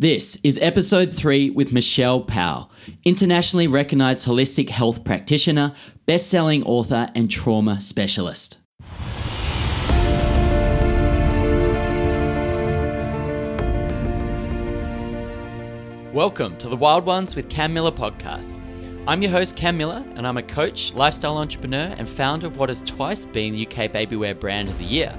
This is episode three with Michelle Powell, internationally recognized holistic health practitioner, best selling author, and trauma specialist. Welcome to the Wild Ones with Cam Miller podcast. I'm your host, Cam Miller, and I'm a coach, lifestyle entrepreneur, and founder of what has twice been the UK Babywear Brand of the Year.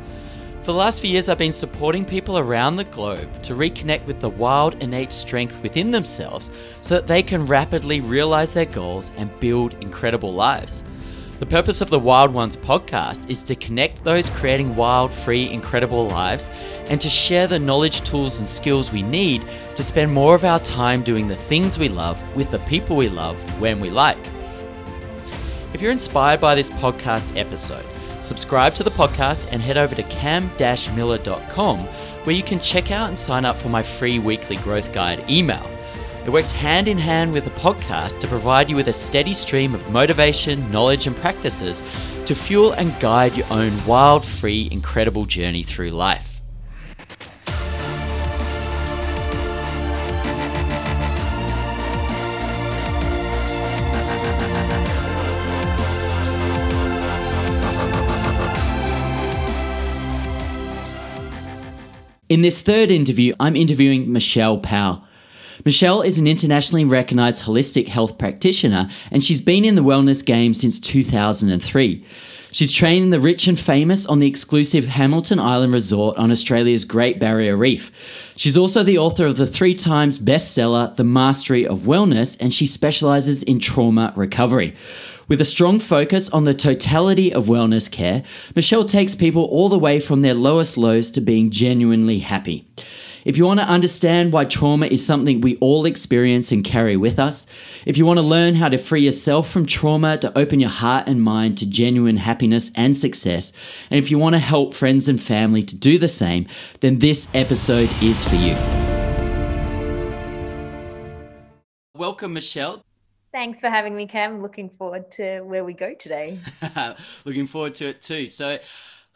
For the last few years, I've been supporting people around the globe to reconnect with the wild, innate strength within themselves so that they can rapidly realize their goals and build incredible lives. The purpose of the Wild Ones podcast is to connect those creating wild, free, incredible lives and to share the knowledge, tools, and skills we need to spend more of our time doing the things we love with the people we love when we like. If you're inspired by this podcast episode, subscribe to the podcast and head over to cam-miller.com where you can check out and sign up for my free weekly growth guide email. It works hand in hand with the podcast to provide you with a steady stream of motivation, knowledge, and practices to fuel and guide your own wild, free, incredible journey through life. In this third interview, I'm interviewing Michelle Powell. Michelle is an internationally recognized holistic health practitioner and she's been in the wellness game since 2003. She's training the rich and famous on the exclusive Hamilton Island Resort on Australia's Great Barrier Reef. She's also the author of the three times bestseller, The Mastery of Wellness, and she specializes in trauma recovery. With a strong focus on the totality of wellness care, Michelle takes people all the way from their lowest lows to being genuinely happy. If you want to understand why trauma is something we all experience and carry with us, if you want to learn how to free yourself from trauma to open your heart and mind to genuine happiness and success, and if you want to help friends and family to do the same, then this episode is for you. Welcome, Michelle. Thanks for having me, Cam. Looking forward to where we go today. Looking forward to it too. So,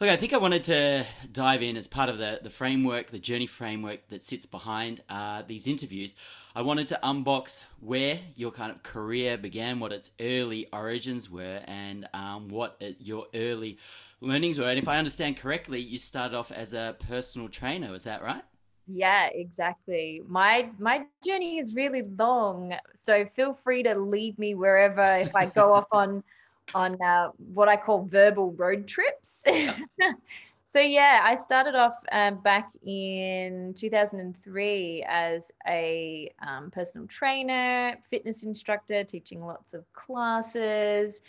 Look, I think I wanted to dive in as part of the, the framework, the journey framework that sits behind uh, these interviews. I wanted to unbox where your kind of career began, what its early origins were, and um, what it, your early learnings were. And if I understand correctly, you started off as a personal trainer. Is that right? Yeah, exactly. My my journey is really long, so feel free to lead me wherever if I go off on on uh, what I call verbal road trips. so yeah, I started off um, back in 2003 as a um, personal trainer, fitness instructor, teaching lots of classes.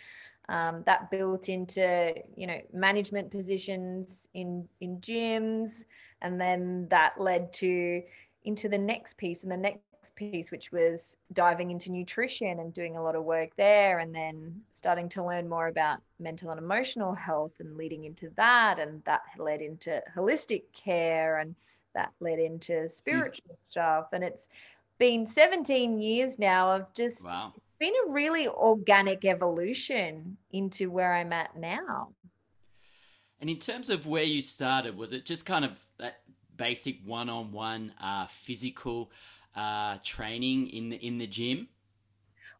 Um, that built into you know management positions in in gyms, and then that led to into the next piece and the next piece, which was diving into nutrition and doing a lot of work there, and then starting to learn more about mental and emotional health and leading into that. And that led into holistic care, and that led into mm. spiritual mm. stuff. And it's been 17 years now of just wow. been a really organic evolution into where I'm at now. And in terms of where you started, was it just kind of that basic one-on-one uh, physical uh, training in the in the gym?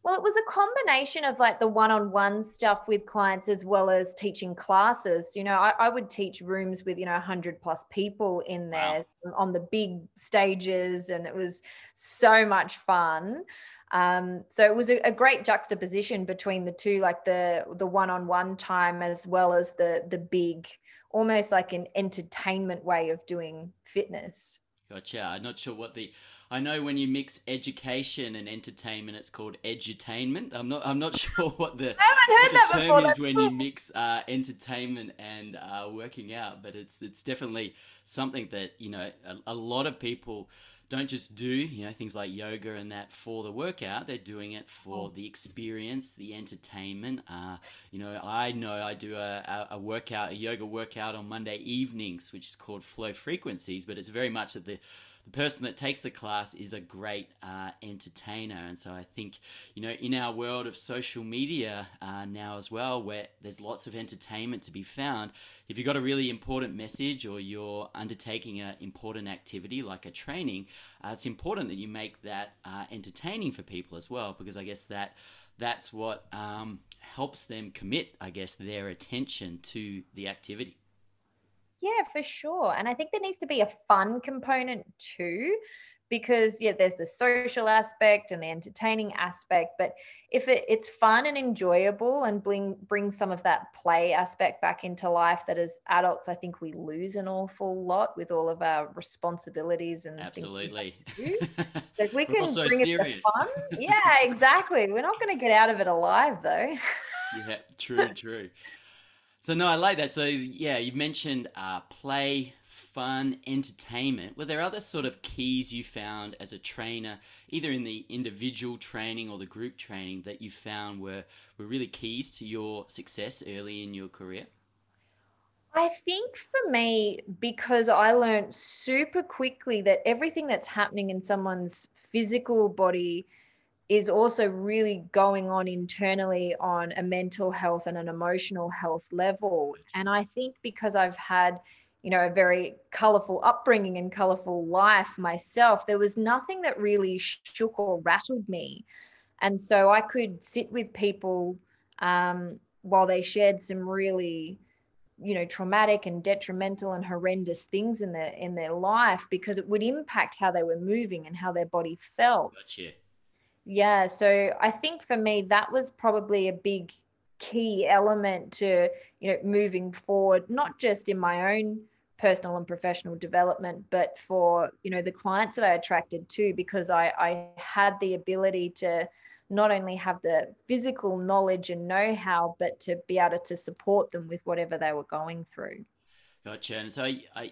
Well, it was a combination of like the one-on-one stuff with clients as well as teaching classes. You know, I, I would teach rooms with you know 100 plus people in there wow. on the big stages, and it was so much fun. Um, so it was a, a, great juxtaposition between the two, like the the one-on-one time as well as the the big, almost like an entertainment way of doing fitness. Gotcha. I'm not sure what the I know when you mix education and entertainment, it's called edutainment. I'm not. I'm not sure what the, what the term before, is when you mix uh, entertainment and uh, working out, but it's it's definitely something that you know a, a, lot of people don't just do you know things like yoga and that for the workout. They're doing it for oh. the experience, the entertainment. Uh, you know, I know I do a, a workout, a yoga workout on Monday evenings, which is called Flow Frequencies, but it's very much at the the person that takes the class is a great uh, entertainer. And so I think, you know, in our world of social media uh, now as well, where there's lots of entertainment to be found, if you've got a really important message or you're undertaking an important activity like a training, uh, it's important that you make that uh, entertaining for people as well, because I guess that that's what um, helps them commit, I guess, their attention to the activity. Yeah, for sure. And I think there needs to be a fun component too because yeah there's the social aspect and the entertaining aspect but if it, it's fun and enjoyable and bring bring some of that play aspect back into life that as adults i think we lose an awful lot with all of our responsibilities and absolutely. like we can bring serious. it fun. Yeah exactly. We're not going to get out of it alive though. Yeah true true so no, I like that. So yeah, you mentioned uh, play, fun, entertainment. Were there other sort of keys you found as a trainer, either in the individual training or the group training, that you found were were really keys to your success early in your career? I think for me, because I learned super quickly that everything that's happening in someone's physical body is also really going on internally on a mental health and an emotional health level. And I think because I've had, you know, a very colorful upbringing and colorful life myself, there was nothing that really shook or rattled me. And so I could sit with people um, while they shared some really you know traumatic and detrimental and horrendous things in their in their life because it would impact how they were moving and how their body felt gotcha yeah so i think for me that was probably a big key element to you know moving forward not just in my own personal and professional development but for you know the clients that i attracted to because i i had the ability to not only have the physical knowledge and know-how but to be able to support them with whatever they were going through. Gotcha and so i, I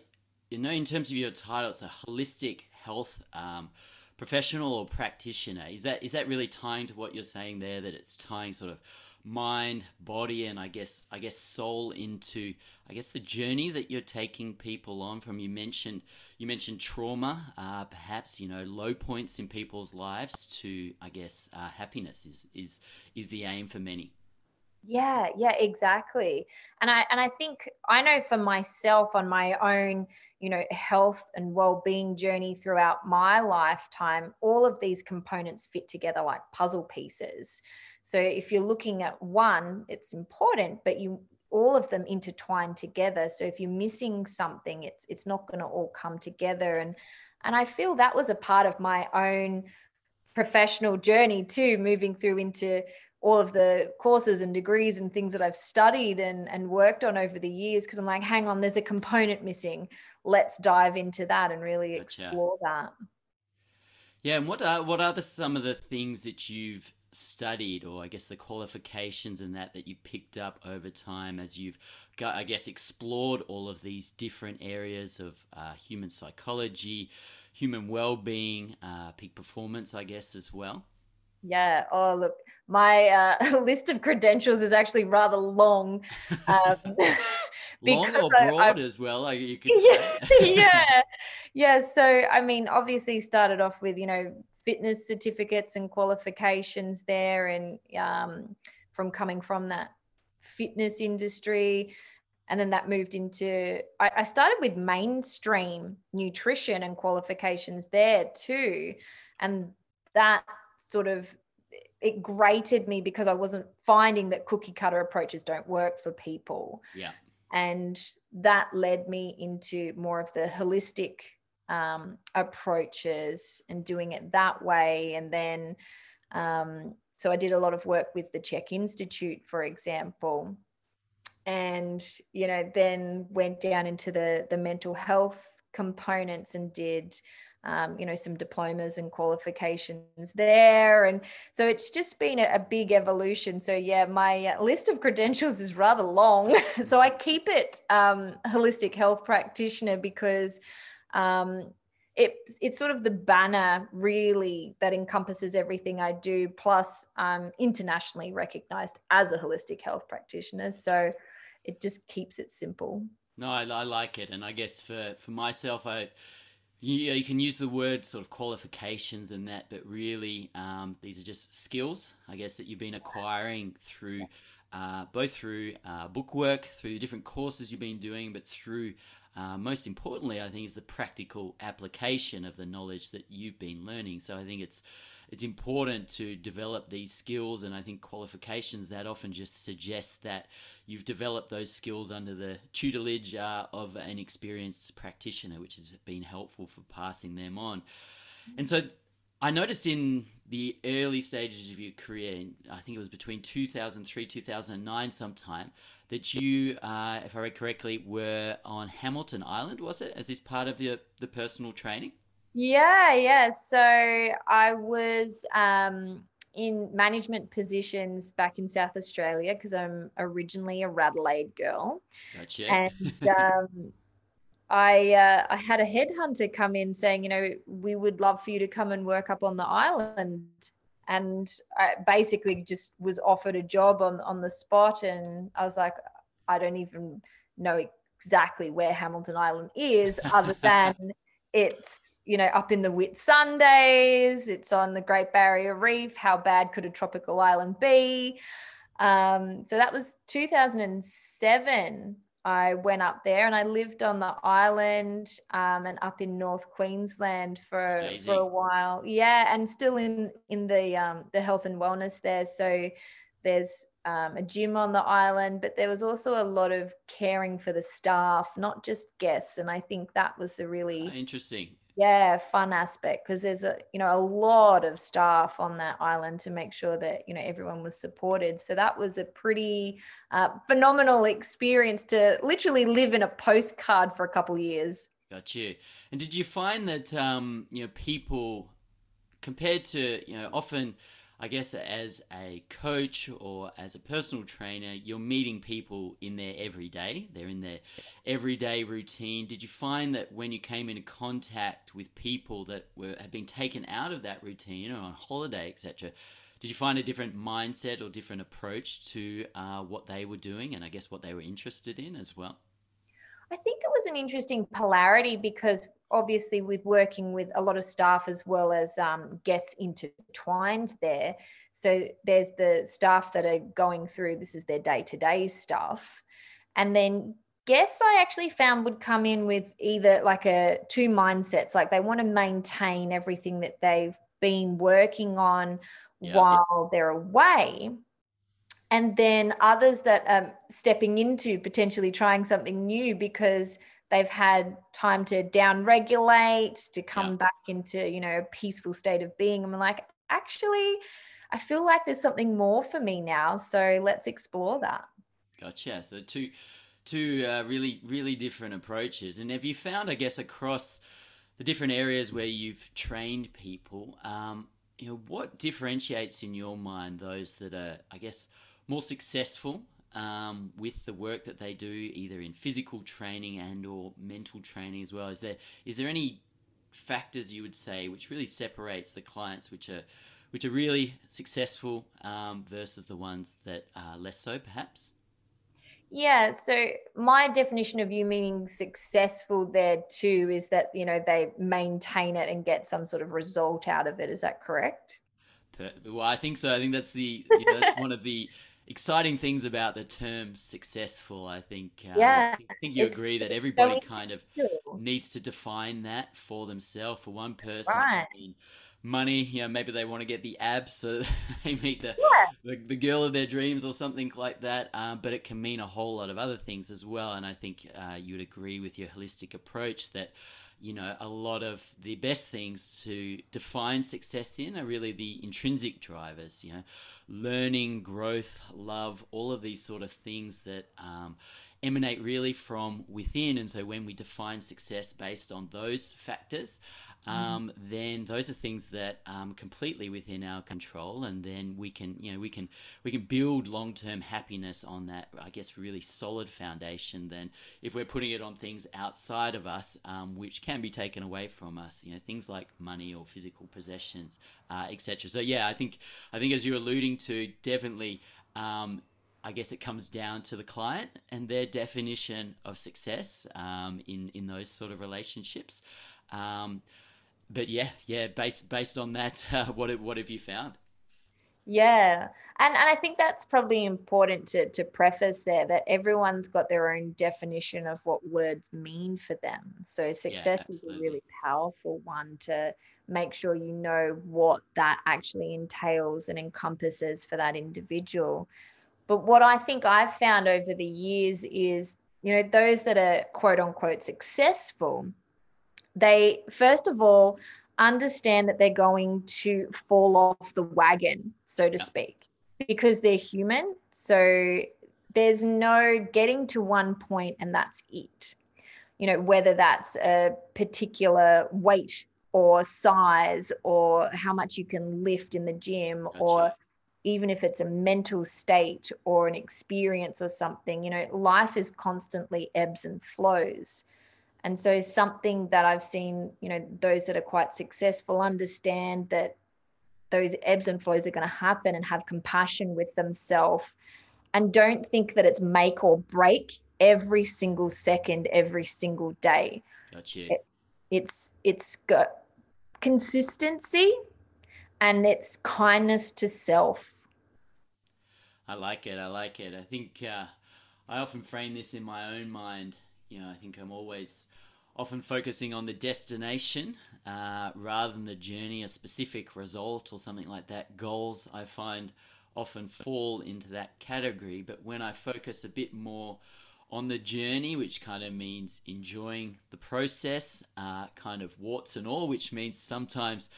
you know in terms of your title it's a holistic health um, professional or practitioner. Is that is that really tying to what you're saying there? That it's tying sort of mind, body, and I guess I guess soul into I guess the journey that you're taking people on. From you mentioned you mentioned trauma, uh, perhaps you know low points in people's lives to I guess uh, happiness is is is the aim for many. Yeah, yeah, exactly. And I and I think I know for myself on my own, you know, health and well-being journey throughout my lifetime, all of these components fit together like puzzle pieces. So if you're looking at one, it's important, but you all of them intertwine together. So if you're missing something, it's it's not going to all come together and and I feel that was a part of my own professional journey too moving through into all of the courses and degrees and things that I've studied and, and worked on over the years because I'm like, hang on, there's a component missing. Let's dive into that and really explore gotcha. that. Yeah, and what are what are the, some of the things that you've studied, or I guess the qualifications and that that you picked up over time as you've, got, I guess, explored all of these different areas of uh, human psychology, human well-being, uh, peak performance, I guess, as well. Yeah. Oh, look, my uh, list of credentials is actually rather long. Um, long or broad I, as well, like you could yeah, say. yeah. Yeah. So, I mean, obviously started off with, you know, fitness certificates and qualifications there and um, from coming from that fitness industry and then that moved into I, I, started with mainstream nutrition and qualifications there too and that sort of it grated me because I wasn't finding that cookie cutter approaches don't work for people. Yeah. And that led me into more of the holistic um, approaches and doing it that way. And then, um, so I did a lot of work with the CHEK Institute, for example, and you know, then went down into the the mental health components and did um, you know, some diplomas and qualifications there. And so it's just been a, big evolution. So, yeah, my uh, list of credentials is rather long. so I keep it um, holistic health practitioner because um, it, it's sort of the banner really that encompasses everything I do, plus um, internationally recognized as a holistic health practitioner. So it just keeps it simple. No, I, I like it. And I guess for, for myself, I, you, you can use the word sort of qualifications and that, but really um, these are just skills, I guess, that you've been acquiring through uh, both through uh, bookwork, through the different courses you've been doing, but through uh, most importantly, I think is the practical application of the knowledge that you've been learning. So I think it's it's important to develop these skills, and I think qualifications that often just suggest that you've developed those skills under the tutelage uh, of an experienced practitioner, which has been helpful for passing them on. And so I noticed in the early stages of your career, I think it was between 2003 2009 sometime, that you, uh, if I read correctly, were on Hamilton Island, was it, as this part of your, the personal training? Yeah, yeah. So I was um, in management positions back in South Australia because I'm originally a Radelaide girl. Gotcha. And um, I uh, I had a headhunter come in saying, you know, we would love for you to come and work up on the island. And I basically just was offered a job on on the spot, and I was like, I don't even know exactly where Hamilton Island is, other than it's you know up in the Whitsundays it's on the great barrier reef how bad could a tropical island be? Um, so that was 2007 i went up there and i lived on the island um, and up in north queensland for for a while. Yeah and still in in the um, the health and wellness there. So there's um, a gym on the island, but there was also a lot of caring for the staff, not just guests. And I think that was the really ah, interesting, yeah, fun aspect because there's a you know a lot of staff on that island to make sure that you know everyone was supported. So that was a pretty uh, phenomenal experience to literally live in a postcard for a couple years. Got you. And did you find that um, you know people compared to you know often I guess as a coach or as a personal trainer, you're meeting people in their everyday. They're in their everyday routine. Did you find that when you came into contact with people that were had been taken out of that routine or on holiday, etc., did you find a different mindset or different approach to uh, what they were doing, and I guess what they were interested in as well? I think it was an interesting polarity because obviously with working with a lot of staff as well as um, guests intertwined there. So there's the staff that are going through this is their day to day stuff, and then guests I actually found would come in with either like a two mindsets, like they want to maintain everything that they've been working on yeah. while they're away and then others that are stepping into potentially trying something new because they've had time to down regulate to come yeah. back into you know a peaceful state of being. I'm like actually i feel like there's something more for me now so let's explore that. Gotcha. So two two uh, really really different approaches. And have you found i guess across the different areas where you've trained people um, you know what differentiates in your mind those that are i guess more successful um, with the work that they do, either in physical training and or mental training as well? Is there is there any factors you would say which really separates the clients which are which are really successful um, versus the ones that are less so, perhaps? Yeah, so my definition of you meaning successful there too is that you know they maintain it and get some sort of result out of it. Is that correct? Well, I think so. I think that's the you know, that's one of the exciting things about the term successful. I think. Uh, yeah. I think you agree that everybody kind of needs to define that for themselves. For one person, right. money. You know, maybe they want to get the abs so they meet the, yeah. the, the girl of their dreams or something like that. Um, but it can mean a whole lot of other things as well. And I think uh, you would agree with your holistic approach that you know, a lot of the best things to define success in are really the intrinsic drivers, you know, learning, growth, love, all of these sort of things that um, emanate really from within. And so when we define success based on those factors. Um, mm. then those are things that um, completely within our control, and then we can, you know, we can we can build long term happiness on that. I guess really solid foundation. Then, if we're putting it on things outside of us, um, which can be taken away from us, you know, things like money or physical possessions, uh, etc. So yeah, I think I think as you're alluding to, definitely. Um, I guess it comes down to the client and their definition of success um, in in those sort of relationships. Um, but yeah, yeah, based based on that, uh, what what have you found? Yeah. And and I think that's probably important to to preface there that everyone's got their own definition of what words mean for them. So success yeah, is a really powerful one to make sure you know what that actually entails and encompasses for that individual. But what I think I've found over the years is, you know, those that are quote unquote successful, they first of all understand that they're going to fall off the wagon, so to yeah. speak, because they're human. So there's no getting to one point and that's it. You know, whether that's a particular weight or size or how much you can lift in the gym gotcha. or even if it's a mental state or an experience or something, you know, life is constantly ebbs and flows. And so something that I've seen, you know, those that are quite successful understand that those ebbs and flows are going to happen and have compassion with themselves and don't think that it's make or break every single second, every single day. Got you. It, it's it's got consistency and it's kindness to self. I like it. I like it. I think uh, I often frame this in my own mind you know, I think I'm always often focusing on the destination uh, rather than the journey, a specific result or something like that. Goals I find often fall into that category, but when I focus a bit more on the journey, which kind of means enjoying the process, uh, kind of warts and all, which means sometimes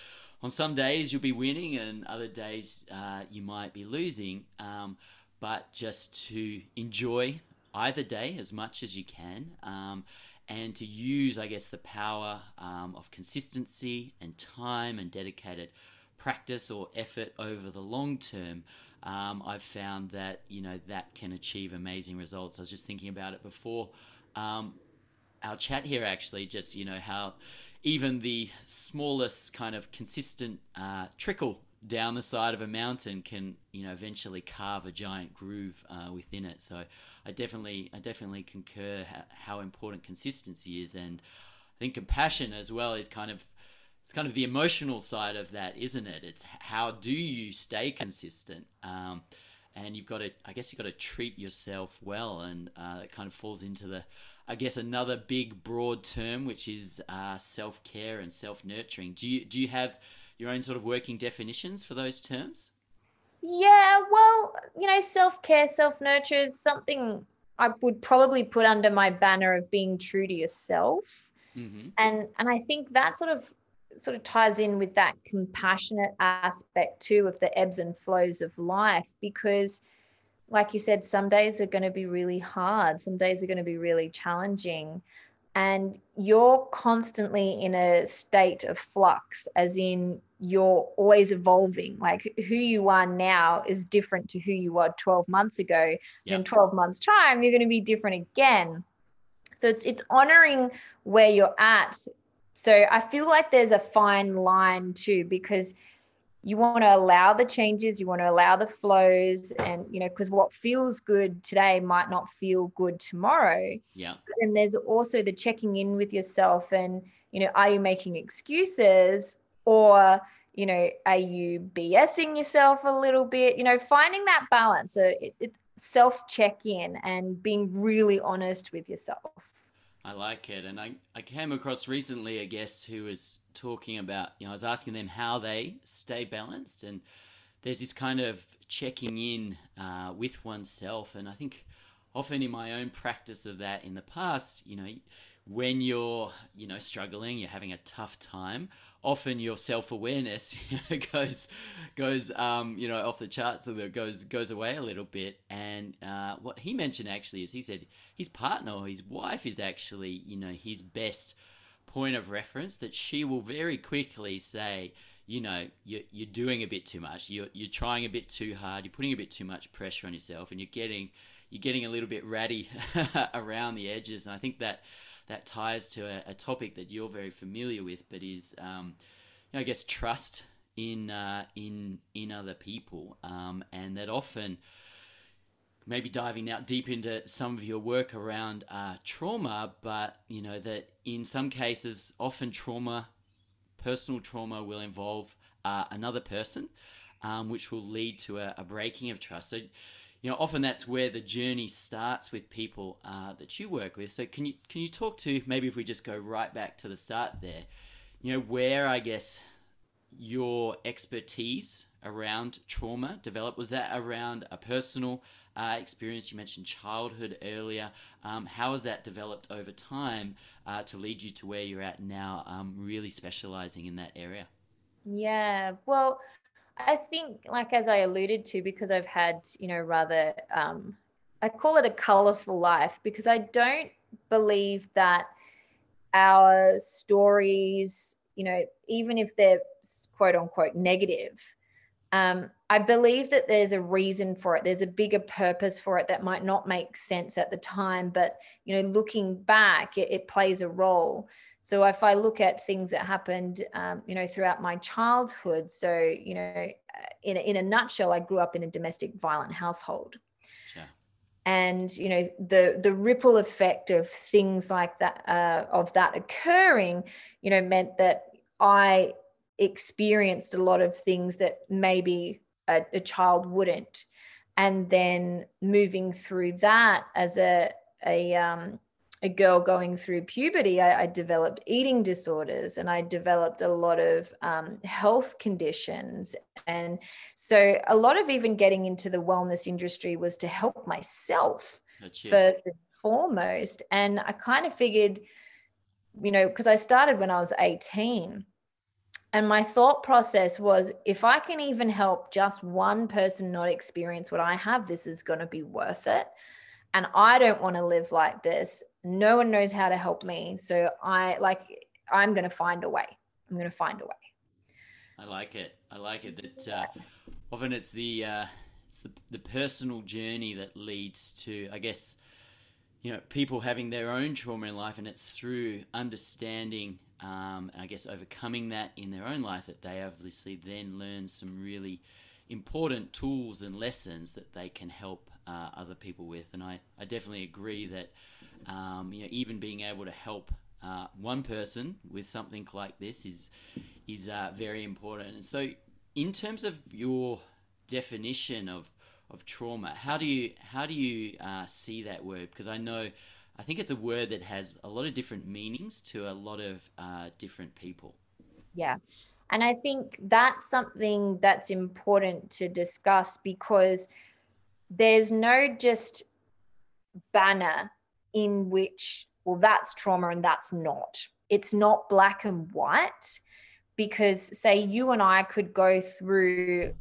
on some days you'll be winning and other days uh, you might be losing. Um, but just to enjoy either day as much as you can. Um, and to use, I guess, the power um, of consistency and time and dedicated practice or effort over the long term, um, I've found that you know that can achieve amazing results. I was just thinking about it before um, our chat here, actually, just you know how even the smallest kind of consistent uh, trickle down the side of a mountain can you know eventually carve a giant groove uh, within it. So I definitely I definitely concur how, important consistency is, and I think compassion as well is kind of it's kind of the emotional side of that, isn't it? It's how do you stay consistent. Um, and you've got to, I guess, you've got to treat yourself well, and uh, it kind of falls into the, I guess, another big broad term, which is uh, self care and self nurturing. Do you do you have your own sort of working definitions for those terms? Yeah, well, you know, self care, self nurture is something I would probably put under my banner of being true to yourself. Mm-hmm. And and I think that sort of sort of ties in with that compassionate aspect too of the ebbs and flows of life because like you said some days are going to be really hard some days are going to be really challenging and you're constantly in a state of flux as in you're always evolving. Like who you are now is different to who you were 12 months ago yep. in 12 months time. You're going to be different again. So it's it's honoring where you're at. So i feel like there's a fine line too because you want to allow the changes you want to allow the flows and you know because what feels good today might not feel good tomorrow. Yeah. And there's also the checking in with yourself and you know are you making excuses or you know are you bsing yourself a little bit you know finding that balance so it, it self check in and being really honest with yourself I like it. And I, I came across recently a guest who was talking about, you know, I was asking them how they stay balanced. And there's this kind of checking in uh, with oneself. And I think often in my own practice of that in the past, you know, when you're, you know, struggling, you're having a tough time, often your self awareness goes goes um, you know off the charts, so it goes goes away a little bit. And uh, what he mentioned actually is he said his partner or his wife is actually you know his best point of reference that she will very quickly say you know you're, you're doing a bit too much. You're, you're trying a bit too hard. You're putting a bit too much pressure on yourself and you're getting you're getting a little bit ratty around the edges. And i think that that ties to a, a topic that you're very familiar with, but is, um, you know, I guess, trust in uh, in in other people, um, and that often maybe diving now deep into some of your work around uh, trauma, but you know that in some cases, often trauma, personal trauma, will involve uh, another person, um, which will lead to a, a, breaking of trust. So, you know, often that's where the journey starts with people uh, that you work with. So, can you can you talk to maybe if we just go right back to the start there, you know, where I guess your expertise around trauma developed? Was that around a personal uh, experience? You mentioned childhood earlier. Um, how has that developed over time uh, to lead you to where you're at now, um, really specializing in that area? Yeah, well, I think, like as I alluded to, because I've had, you know, rather, um, I call it a colorful life because I don't believe that our stories, you know, even if they're quote unquote negative, um, I believe that there's a reason for it. There's a bigger purpose for it that might not make sense at the time, but you know, looking back, it, it plays a role. So if I look at things that happened, um, you know, throughout my childhood, so you know, in a, in a nutshell, I grew up in a domestic violent household, yeah. and you know, the the ripple effect of things like that uh, of that occurring, you know, meant that I experienced a lot of things that maybe a, a child wouldn't and then moving through that as a a um, a girl going through puberty, I, I, developed eating disorders and I developed a lot of um, health conditions. And so, a lot of even getting into the wellness industry was to help myself first and foremost. And I kind of figured, you know, because I started when I was 18 and my thought process was if I can even help just one person not experience what I have, this is going to be worth it. And I don't want to live like this. No one knows how to help me. So I like, I'm going to find a way. I'm going to find a way. I like it. I like it that uh, often it's the, uh, it's the, the personal journey that leads to, I guess, you know, people having their own trauma in life, and it's through understanding um, and I guess overcoming that in their own life, that they obviously then learn some really important tools and lessons that they can help uh, other people with. And I, I definitely agree that um, you know even being able to help uh, one person with something like this is is uh, very important. And so, in terms of your definition of of trauma, how do you how do you uh, see that word? Because I know I think it's a word that has a lot of different meanings to a lot of uh, different people. Yeah. And I think that's something that's important to discuss because there's no just banner in which, well, that's trauma and that's not. It's not black and white because, say, you and I could go through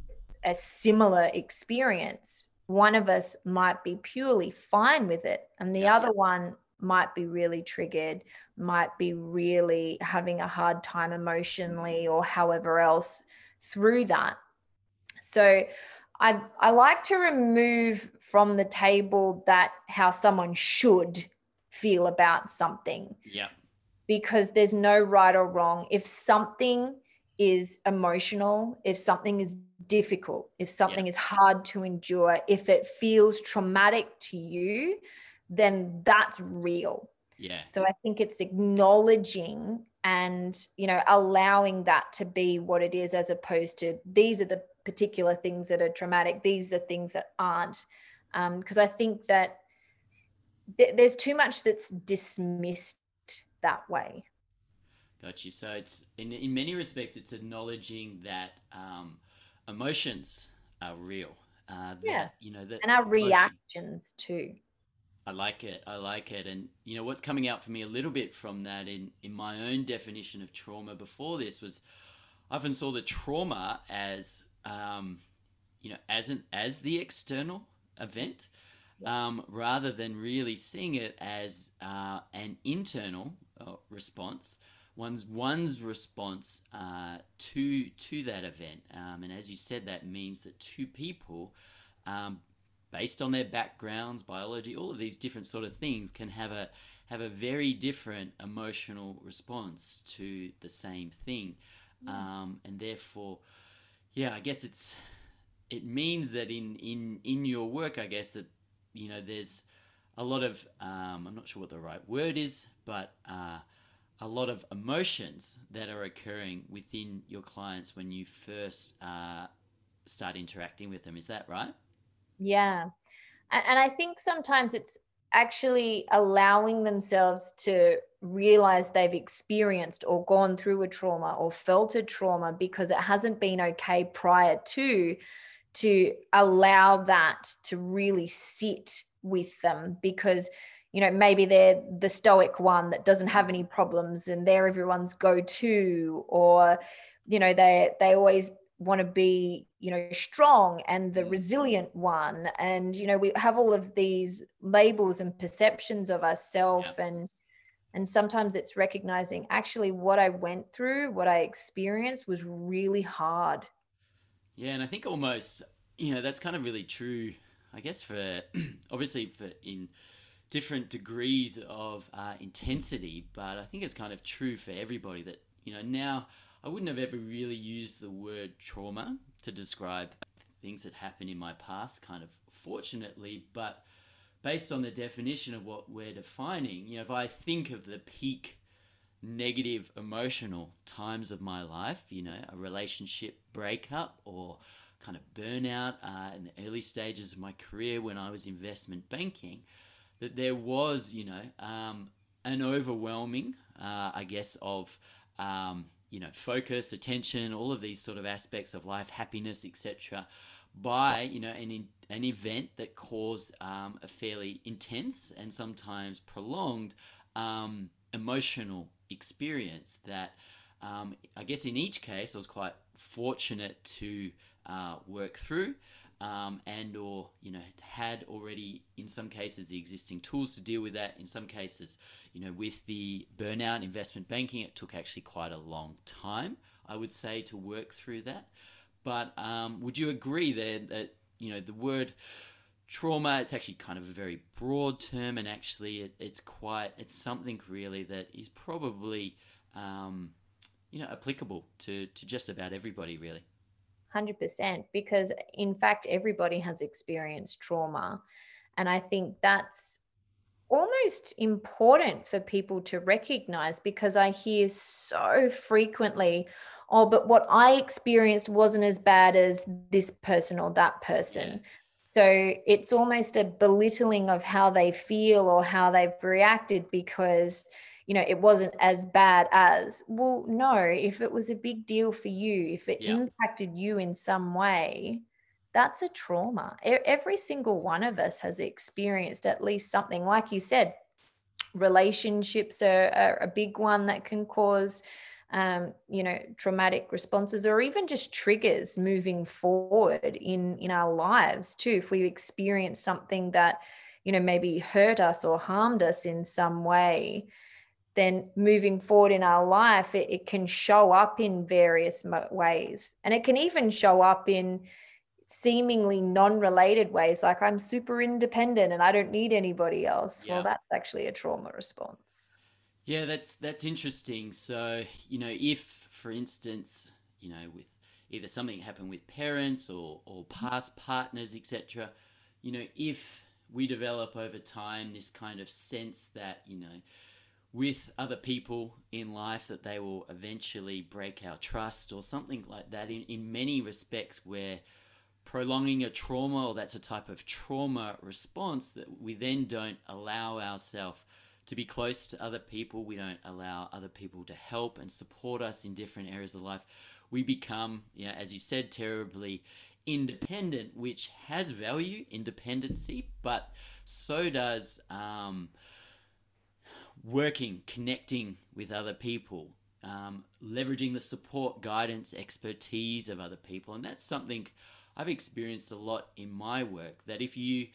a similar experience one of us might be purely fine with it and the yeah. other one might be really triggered might be really having a hard time emotionally or however else through that so i i like to remove from the table that how someone should feel about something yeah because there's no right or wrong if something is emotional if something is difficult, if something yeah. is hard to endure, if it feels traumatic to you, then that's real. Yeah. So I think it's acknowledging and, you know, allowing that to be what it is as opposed to these are the particular things that are traumatic, these are things that aren't. Because um, I think that th- there's too much that's dismissed that way. Gotcha. So it's in in many respects, it's acknowledging that um, emotions are real. Uh, that, yeah. You know that, and our reactions too. I like it. I like it. And you know what's coming out for me a little bit from that in in my own definition of trauma before this was, I often saw the trauma as um, you know as an as the external event. Um, rather than really seeing it as uh, an internal uh, response one's one's response uh, to to that event. Um, and as you said, that means that two people, um, based on their backgrounds, biology, all of these different sort of things, can have a have a very different emotional response to the same thing, mm. um, and therefore, yeah, I guess it's it means that in in in your work, I guess that you know there's a lot of um, I'm not sure what the right word is, but uh, a lot of emotions that are occurring within your clients when you first uh, start interacting with them. Is that right? Yeah. And I think sometimes it's actually allowing themselves to realize they've experienced or gone through a trauma or felt a trauma because it hasn't been okay prior to to allow that to really sit with them because you know maybe they're the stoic one that doesn't have any problems and they're everyone's go-to or you know they they always want to be you know strong and the mm. resilient one and you know we have all of these labels and perceptions of ourselves yeah. and and sometimes it's recognizing actually what i went through what i experienced was really hard. Yeah and i think almost you know that's kind of really true i guess for obviously for in different degrees of uh, intensity but i think it's kind of true for everybody that you know now I wouldn't have ever really used the word trauma to describe things that happened in my past, kind of fortunately, but based on the definition of what we're defining, you know, if I think of the peak negative emotional times of my life, you know, a relationship breakup or kind of burnout uh, in the early stages of my career when I was investment banking, that there was, you know, um, an overwhelming, uh, I guess, of um, you know focus attention all of these sort of aspects of life happiness etc by you know an, an event that caused um, a fairly intense and sometimes prolonged um, emotional experience that um, i guess in each case i was quite fortunate to uh, work through um, and or you know had already in some cases the existing tools to deal with that. In some cases you know with the burnout investment banking it took actually quite a long time i would say to work through that. But um, would you agree there that you know the word trauma it's actually kind of a very broad term and actually it, it's quite it's something really that is probably um, you know applicable to to just about everybody really. 100% because in fact everybody has experienced trauma. And i think that's almost important for people to recognize because i hear so frequently oh but what i experienced wasn't as bad as this person or that person yeah. so it's almost a belittling of how they feel or how they've reacted because you know it wasn't as bad as well no if it was a big deal for you if it yeah. impacted you in some way that's a trauma every single one of us has experienced at least something like you said relationships are, are a big one that can cause um, you know traumatic responses or even just triggers moving forward in in our lives too if we experience something that you know maybe hurt us or harmed us in some way then moving forward in our life, it, it can show up in various ways. And it can even show up in seemingly non-related ways like i'm super independent and i don't need anybody else yeah. well that's actually a trauma response yeah that's that's interesting. So you know if for instance you know with either something happened with parents or or past partners etc you know if we develop over time this kind of sense that you know with other people in life that they will eventually break our trust or something like that in, in many respects where prolonging a trauma or that's a type of trauma response that we then don't allow ourselves to be close to other people we don't allow other people to help and support us in different areas of life we become you know, as you said terribly independent which has value independency but so does um, working, connecting with other people, um, leveraging the support, guidance, expertise of other people, and that's something I've experienced a lot in my work. That if you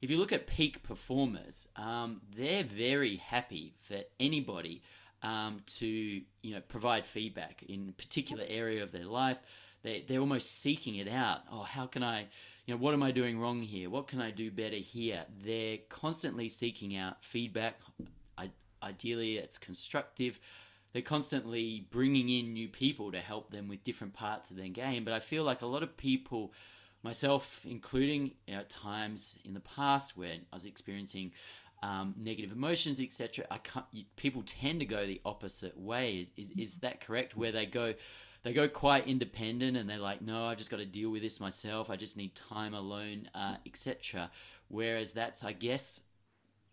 if you look at peak performers, um, they're very happy for anybody um, to you know provide feedback in particular area of their life. They they're almost seeking it out. Oh, how can I? You know, what am I doing wrong here? What can I do better here? They're constantly seeking out feedback, ideally it's constructive. They're constantly bringing in new people to help them with different parts of their game. But I feel like a lot of people myself, including you know, times in the past when I was experiencing um, negative emotions, etc. I can't. People tend to go the opposite way. Is, is, is that correct? Where they go, they go quite independent and they're like, no, I've just got to deal with this myself. I just need time alone, uh, etc. Whereas that's, I guess,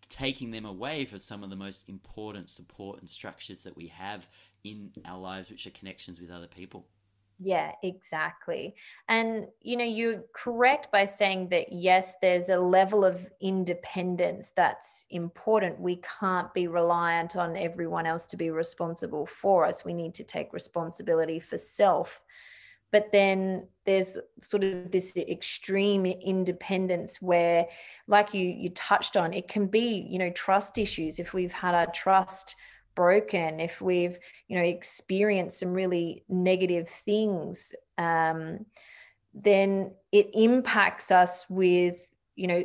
taking them away for some of the most important support and structures that we have in our lives, which are connections with other people. Yeah, exactly. And, you know, you're correct by saying that, yes, there's a level of independence that's important. We can't be reliant on everyone else to be responsible for us. We need to take responsibility for self. But then there's sort of this extreme independence where, like you you touched on, it can be, you know, trust issues. If we've had our trust broken, if we've, you know, experienced some really negative things, um, then it impacts us with, you know,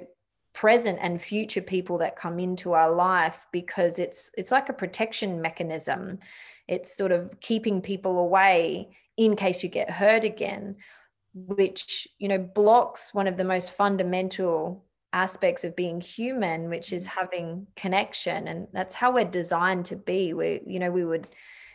present and future people that come into our life because it's it's like a protection mechanism. It's sort of keeping people away in case you get hurt again which you know blocks one of the most fundamental aspects of being human which is mm-hmm. having connection and that's how we're designed to be we you know we would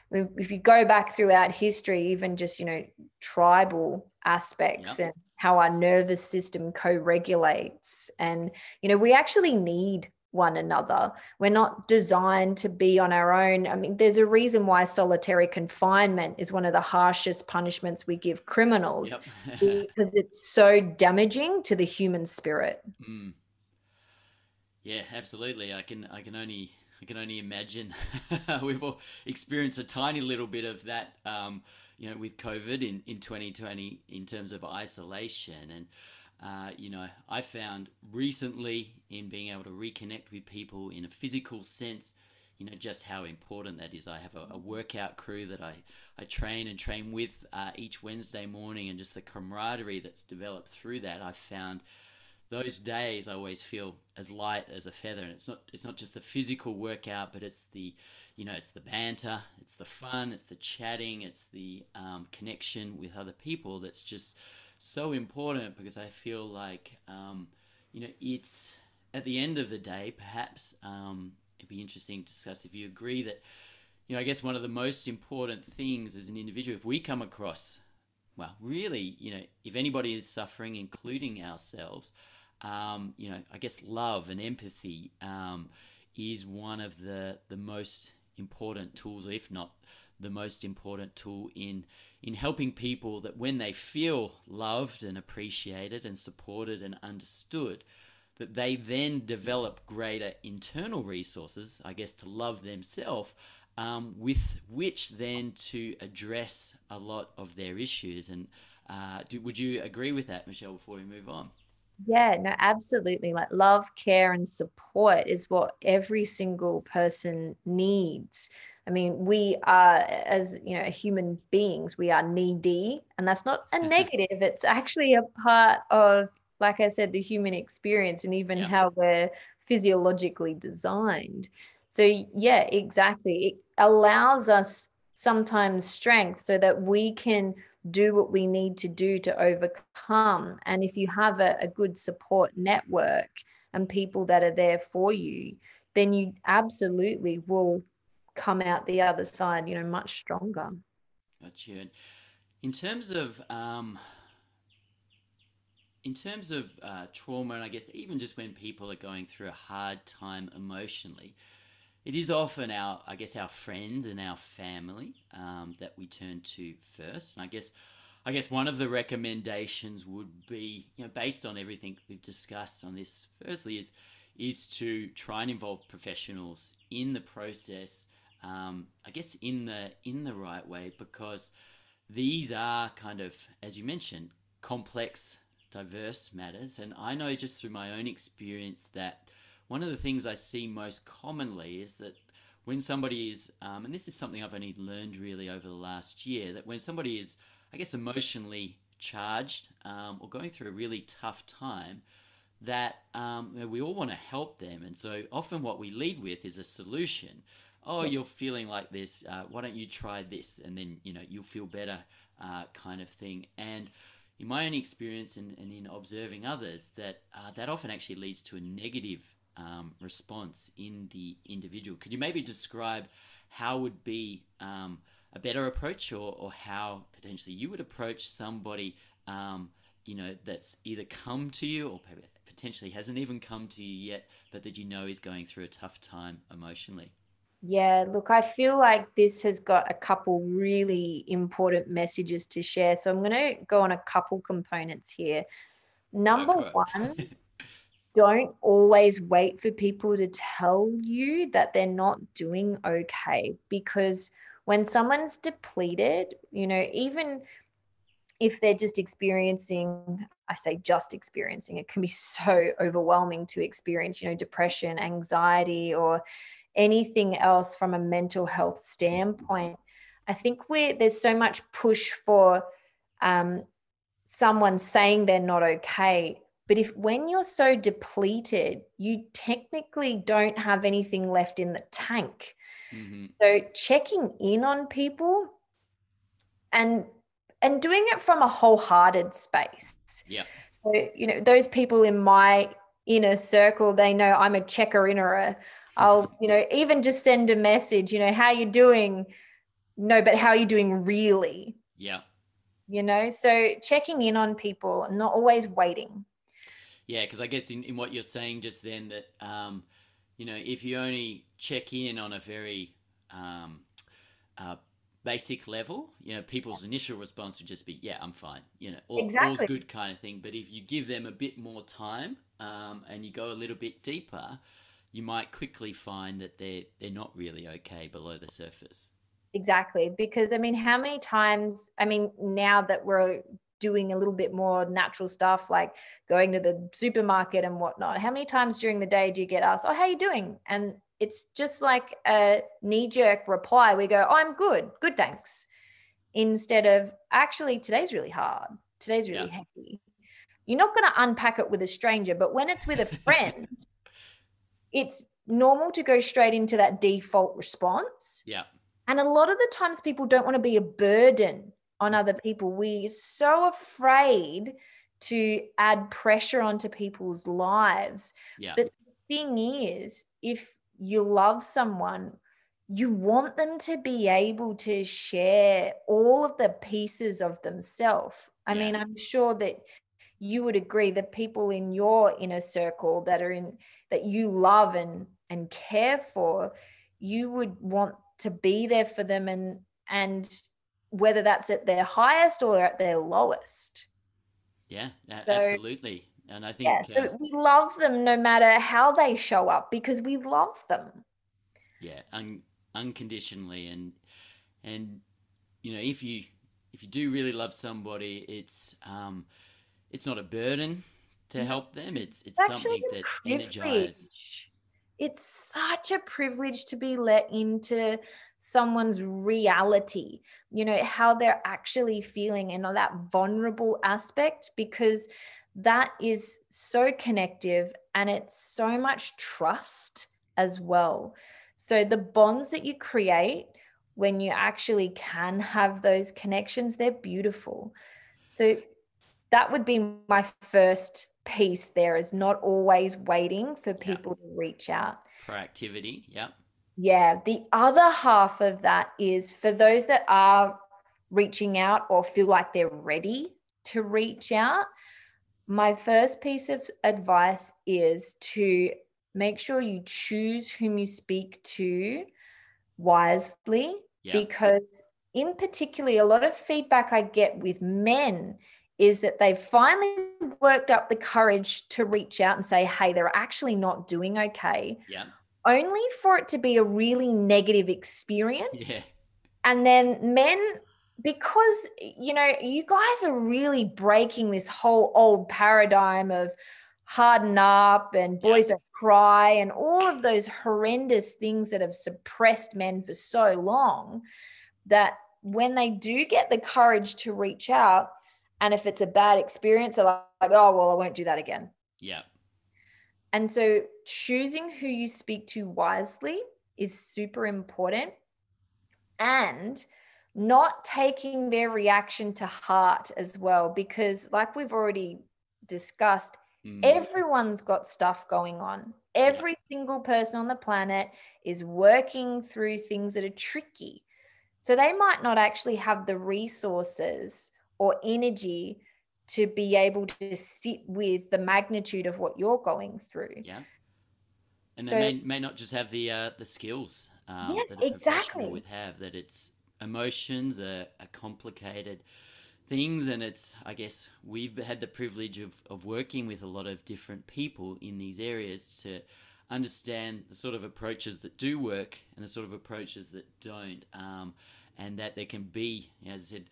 we, if you go back throughout history even just you know tribal aspects and how our nervous system co-regulates and you know we actually need one another. We're not designed to be on our own. I mean, there's a reason why solitary confinement is one of the harshest punishments we give criminals yep. because it's so damaging to the human spirit. Mm. Yeah, absolutely. I can I can only I can only imagine. We've all experienced a tiny little bit of that, um, you know, with COVID in in 2020 in terms of isolation and uh, you know, I found recently in being able to reconnect with people in a physical sense, you know, just how important that is. I have a, a workout crew that I, I train and train with uh, each Wednesday morning, and just the camaraderie that's developed through that, I found those days I always feel as light as a feather. And it's not it's not just the physical workout, but it's the you know it's the banter, it's the fun, it's the chatting, it's the um, connection with other people that's just so important because I feel like um, you know it's at the end of the day, perhaps um, it'd be interesting to discuss if you agree that you know I guess one of the most important things as an individual, if we come across, well, really, you know, if anybody is suffering, including ourselves, um, you know, I guess love and empathy um, is one of the the most important tools, if not the most important tool in in helping people that when they feel loved and appreciated and supported and understood that they then develop greater internal resources i guess to love themselves um, with which then to address a lot of their issues and uh, do, would you agree with that michelle before we move on yeah, no, absolutely. Like love, care, and support is what every single person needs. I mean, we are, as you know, human beings, we are needy, and that's not a negative. It's actually a part of, like I said, the human experience and even yeah. how we're physiologically designed. So, yeah, exactly. It allows us sometimes strength so that we can do what we need to do to overcome. And if you have a, a good support network and people that are there for you, then you absolutely will come out the other side, you know, much stronger. Gotcha. In terms of um, in terms of uh, trauma, and I guess even just when people are going through a hard time emotionally, it is often our, I guess, our friends and our family um, that we turn to first. And I guess, I guess one of the recommendations would be, you know, based on everything we've discussed on this. Firstly, is is to try and involve professionals in the process um, I guess in the in the right way because these are kind of, as you mentioned, complex, diverse matters, and I know just through my own experience that one of the things I see most commonly is that when somebody is, um, and this is something I've only learned really over the last year, that when somebody is, I guess, emotionally charged um, or going through a really tough time, that um, we all want to help them. And so often what we lead with is a solution oh, you're feeling like this. Uh, why don't you try this? And then, you know, you'll feel better, uh, kind of thing. And, in my own experience and, and in observing others, that uh, that often actually leads to a negative um, response in the individual. Could you maybe describe how would be um, a better approach, or, or how potentially you would approach somebody, um, you know, that's either come to you or potentially hasn't even come to you yet, but that you know is going through a tough time emotionally? Yeah, look, I feel like this has got a couple really important messages to share. So I'm going to go on a couple components here. Number one, don't always wait for people to tell you that they're not doing okay because when someone's depleted, you know, even if they're just experiencing, I say just experiencing, it can be so overwhelming to experience, you know, depression, anxiety, or anything else from a mental health standpoint. I think we there's so much push for um, someone saying they're not okay. But if when you're so depleted, you technically don't have anything left in the tank. Mm-hmm. So checking in on people and and doing it from a wholehearted space. Yeah. So, you know, those people in my inner circle, they know I'm a checker in or a I'll, you know, even just send a message, you know, how you doing? No, but how are you doing really? Yeah. You know, so checking in on people, not always waiting. Yeah, because I guess in, in what you're saying just then that um, you know, if you only check in on a very um, uh, basic level, you know, people's initial response would just be, "Yeah, I'm fine," you know, all, exactly. all's good kind of thing. But if you give them a bit more time um, and you go a little bit deeper, you might quickly find that they're they're not really okay below the surface. Exactly, because I mean, how many times? I mean, now that we're doing a little bit more natural stuff like going to the supermarket and whatnot how many times during the day do you get asked oh how are you doing and it's just like a knee-jerk reply we go oh i'm good good thanks instead of actually today's really hard today's really yeah. heavy you're not going to unpack it with a stranger but when it's with a friend it's normal to go straight into that default response. Yeah. And a lot of the times people don't want to be a burden on mm. other people. We're so afraid to add pressure onto people's lives. Yeah. But the thing is, if you love someone, you want them to be able to share all of the pieces of themselves. I yeah. mean, I'm sure that you would agree that people in your inner circle that are in that you love and and care for you would want to be there for them and and whether that's at their highest or at their lowest. Yeah so, absolutely. And i think yeah, so uh, we love them no matter how they show up because we love them. Yeah un- unconditionally. And and you know if you if you do really love somebody it's um it's not a burden to help them. It's it's, it's something that energizes. It's such a privilege to be let into someone's reality, you know, how they're actually feeling and that vulnerable aspect, because that is so connective and it's so much trust as well. So the bonds that you create when you actually can have those connections, they're beautiful. So that would be my first piece there is not always waiting for people to reach out. Proactivity. Yeah. Yeah. The other half of that is for those that are reaching out or feel like they're ready to reach out. My first piece of advice is to make sure you choose whom you speak to wisely because in particularly a lot of feedback I get with men is that they've finally worked up the courage to reach out and say, hey, they're actually not doing okay. Yeah. Only for it to be a really negative experience. Yeah. And then men, because, you know, you guys are really breaking this whole old paradigm of harden up and boys yeah. don't cry and all of those horrendous things that have suppressed men for so long that when they do get the courage to reach out, and if it's a bad experience, they're like, oh, well, I won't do that again. Yeah. And so choosing who you speak to wisely is super important. And not taking their reaction to heart as well because like we've already discussed mm. everyone's got stuff going on every single person on the planet is working through things that are tricky so they might not actually have the resources or energy to be able to sit with the magnitude of what you're going through. Yeah. And so, they may, may not just have the uh, the skills um, yeah, that a exactly. would have. That it's emotions are, are, complicated things, and it's I guess we've had the privilege of of working with a lot of different people in these areas to understand the sort of approaches that do work and the sort of approaches that don't, um, and that there can be, as I said,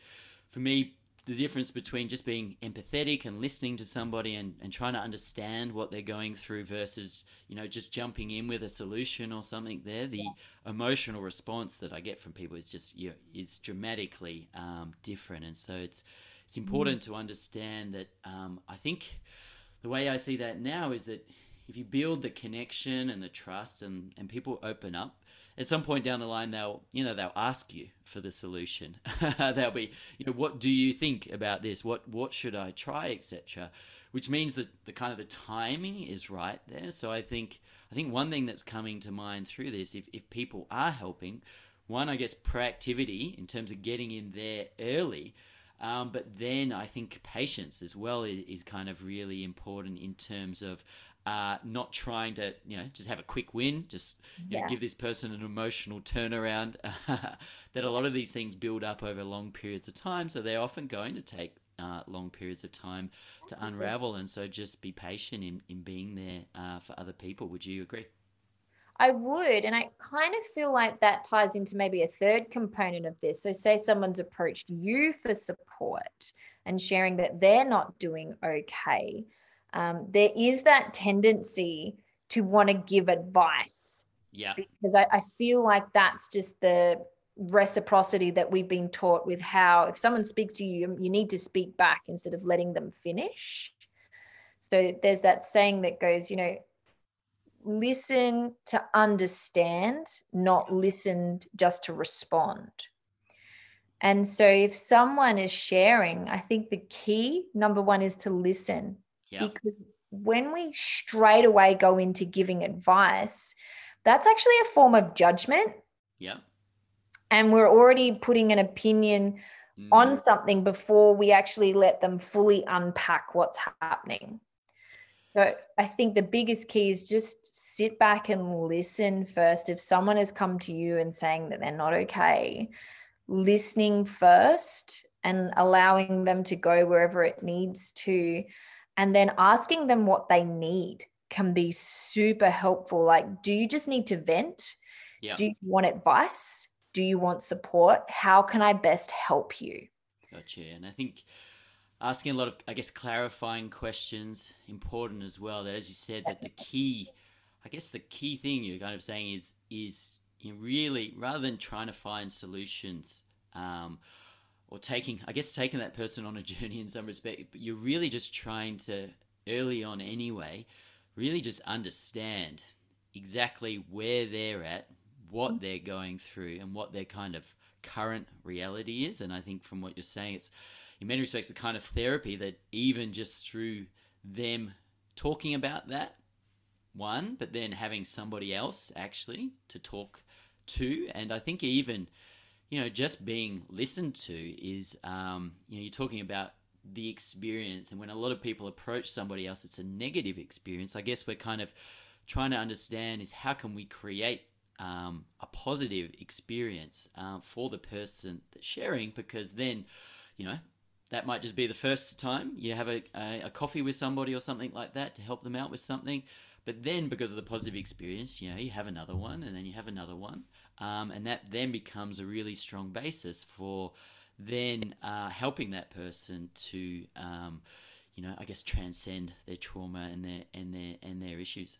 for me, the difference between just being empathetic and listening to somebody and, and trying to understand what they're going through versus you know just jumping in with a solution or something there the yeah. emotional response that i get from people is just you know, is dramatically um, different and so it's it's important mm. to understand that um, i think the way i see that now is that if you build the connection and the trust and, and people open up at some point down the line they'll you know they'll ask you for the solution. They'll be you know what do you think about this? What what should i try? etc which means that the kind of the timing is right there. So i think i think one thing that's coming to mind through this if, if people are helping one i guess proactivity in terms of getting in there early um, but then I think patience as well is, is, kind of really important in terms of uh, not trying to you know just have a quick win just you yeah. know, give this person an emotional turnaround. That a lot of these things build up over long periods of time. So they're often going to take uh, long periods of time to unravel. And so just be patient in, in being there uh, for other people. Would you agree? I would. And I kind of feel like that ties into maybe a third component of this. So, say someone's approached you for support and sharing that they're not doing okay um, there is that tendency to want to give advice. Yeah. Because I, I feel like that's just the reciprocity that we've been taught with how if someone speaks to you, you need to speak back instead of letting them finish. So there's that saying that goes, you know, listen to understand, not listen just to respond. And so if someone is sharing, I think the key number one is to listen yeah. Because when we straight away go into giving advice, that's actually a form of judgment. Yeah. And we're already putting an opinion mm. on something before we actually let them fully unpack what's happening. So I think the biggest key is just sit back and listen first. If someone has come to you and saying that they're not okay, listening first and allowing them to go wherever it needs to and then asking them what they need can be super helpful. Like, do you just need to vent? Yeah. Do you want advice? Do you want support? How can I best help you? Gotcha. And I think asking a lot of, I guess, clarifying questions important as well. That, as you said, that the key, I guess, the key thing you're kind of saying is is you know, really rather than trying to find solutions. Um, or taking, I guess, taking that person on a journey in some respect, but you're really just trying to, early on anyway, really just understand exactly where they're at, what mm. they're going through, and what their kind of current reality is. And I think from what you're saying, it's in many respects the kind of therapy that even just through them talking about that, one, but then having somebody else actually to talk to. And I think even you know, just being listened to is, um, you know, you're talking about the experience. And when a lot of people approach somebody else, it's a negative experience. I guess we're kind of trying to understand is how can we create um, a positive experience uh, for the person that's sharing because then, you know, that might just be the first time you have a, a, a coffee with somebody or something like that to help them out with something. But then, because of the positive experience, you know, you have another one, and then you have another one, um, and that then becomes a really strong basis for then uh, helping that person to, um, you know, I guess transcend their trauma and their and their and their issues.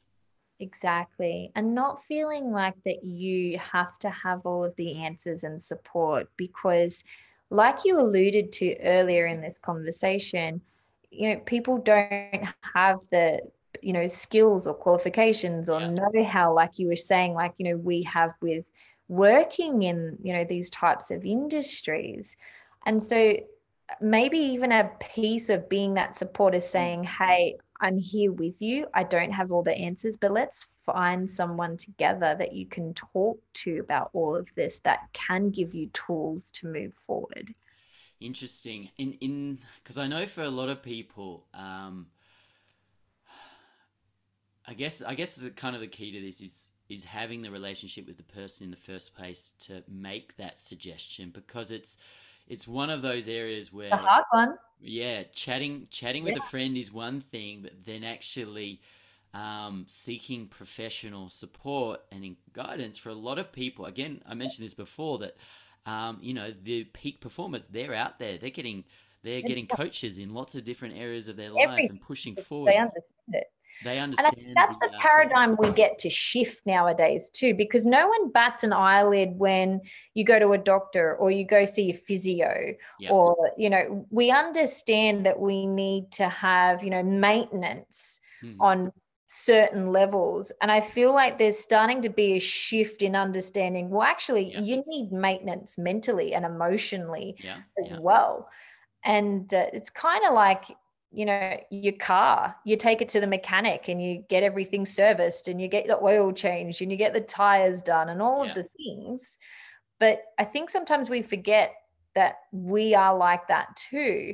Exactly, and not feeling like that you have to have all of the answers and support because, like you alluded to earlier in this conversation, you know, people don't have the you know skills or qualifications or yeah. know how like you were saying like you know we have with working in you know these types of industries and so uh, maybe even a piece of being that support is mm. saying hey i'm here with you. I don't have all the answers but let's find someone together that you can talk to about all of this that can give you tools to move forward. Interesting. In in because i know for a lot of people um i guess i guess the kind of the key to this is is having the relationship with the person in the first place to make that suggestion because it's it's one of those areas where the hard one. Yeah, chatting chatting with yeah. a friend is one thing, but then actually um, seeking professional support and guidance for a lot of people. Again, I mentioned this before that um, you know the peak performers they're out there. They're getting they're getting coaches in lots of different areas of their life and pushing forward. They understand it. They understand. And that's the, the paradigm we get to shift nowadays too, because no one bats an eyelid when you go to a doctor or you go see a physio, yep. or you know, we understand that we need to have you know maintenance mm-hmm. on certain levels and i feel like there's starting to be a shift in understanding well actually yeah. you need maintenance mentally and emotionally yeah. as yeah. well and uh, it's kind of like you know your car you take it to the mechanic and you get everything serviced and you get the oil changed and you get the tires done and all yeah. of the things. But i think sometimes we forget that we are like that too.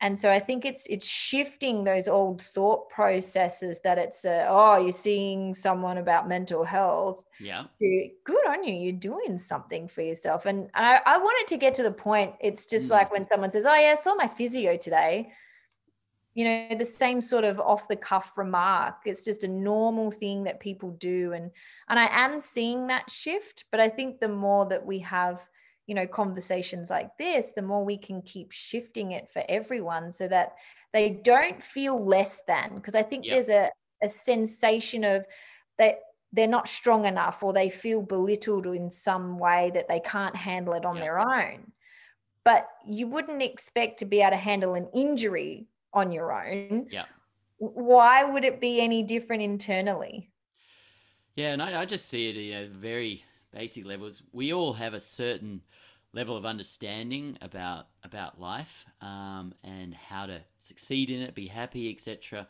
And so i think it's it's shifting those old thought processes that it's uh, oh you're seeing someone about mental health. Yeah. To, good on you you're doing something for yourself. And i i wanted to get to the point it's just mm. like when someone says oh yeah i saw my physio today you know the same sort of off the cuff remark. It's just a normal thing that people do and and i am seeing that shift but i think the more that we have you know conversations like this the more we can keep shifting it for everyone so that they don't feel less than because i think there's a, a sensation of that they're not strong enough or they feel belittled in some way that they can't handle it on their own. But you wouldn't expect to be able to handle an injury on your own. Yeah. Why would it be any different internally? Yeah, and I, I just see it at very basic levels. We all have a certain level of understanding about about life um, and how to succeed in it, be happy, etc.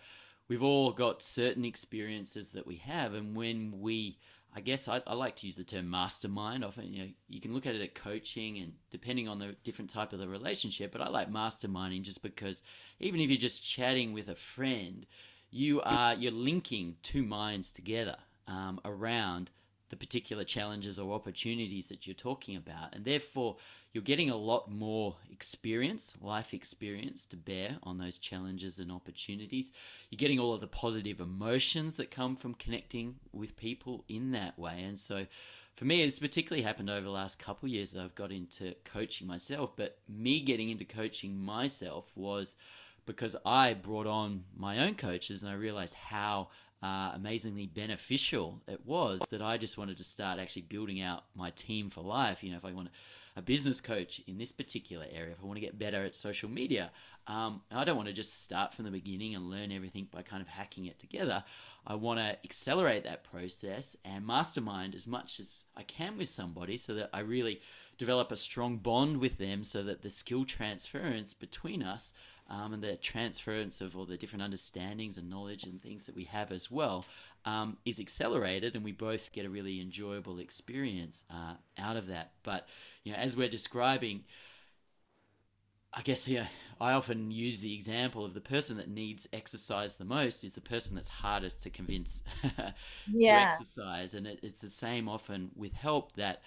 We've all got certain experiences that we have, and when we I guess I, I, like to use the term mastermind. Often, you know, you can look at it at coaching and depending on the different type of the relationship. But I like masterminding just because even if you're just chatting with a friend, you are you're linking two minds together um, around the particular challenges or opportunities that you're talking about. And therefore, you're getting a lot more experience, life experience to bear on those challenges and opportunities. You're getting all of the positive emotions that come from connecting with people in that way. And so, for me, it's particularly happened over the last couple of years that I've got into coaching myself. But me getting into coaching myself was because I brought on my own coaches and I realized how uh, amazingly beneficial it was that I just wanted to start actually building out my team for life. You know, if I want a business coach in this particular area, if I want to get better at social media, um, I don't want to just start from the beginning and learn everything by kind of hacking it together. I want to accelerate that process and mastermind as much as I can with somebody so that I really develop a strong bond with them so that the skill transference between us um, and the transference of all the different understandings and knowledge and things that we have as well um, is accelerated, and we both get a really enjoyable experience uh, out of that. But you know, as we're describing. I guess yeah, I often use the example of the person that needs exercise the most is the person that's hardest to convince yeah. to exercise, and it, it's the same often with help that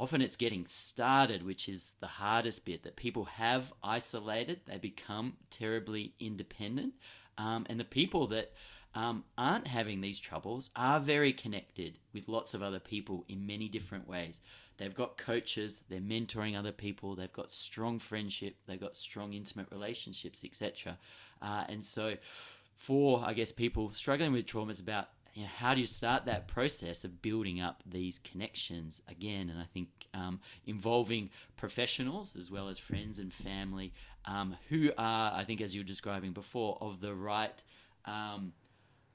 often it's getting started, which is the hardest bit that people have isolated. They become terribly independent. Um, and the people that um, aren't having these troubles are very connected with lots of other people in many different ways. They've got coaches, they're mentoring other people, they've got strong friendship, they've got strong intimate relationships, etc. Uh, and so, for I guess people struggling with trauma, it's about you know, how do you start that process of building up these connections again? And I think um, involving professionals as well as friends and family um, who are, I think, as you were describing before, of the right um,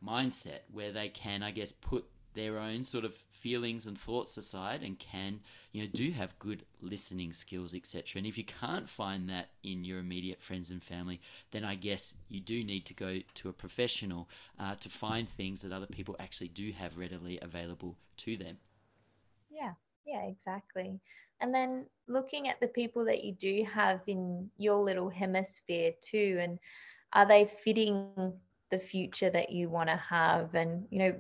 mindset where they can, I guess, put their own sort of feelings and thoughts aside and can you know do have good listening skills etc and if you can't find that in your immediate friends and family then i guess you do need to go to a professional uh, to find things that other people actually do have readily available to them. Yeah. Yeah exactly. And then looking at the people that you do have in your little hemisphere too and are they fitting the future that you want to have? And you know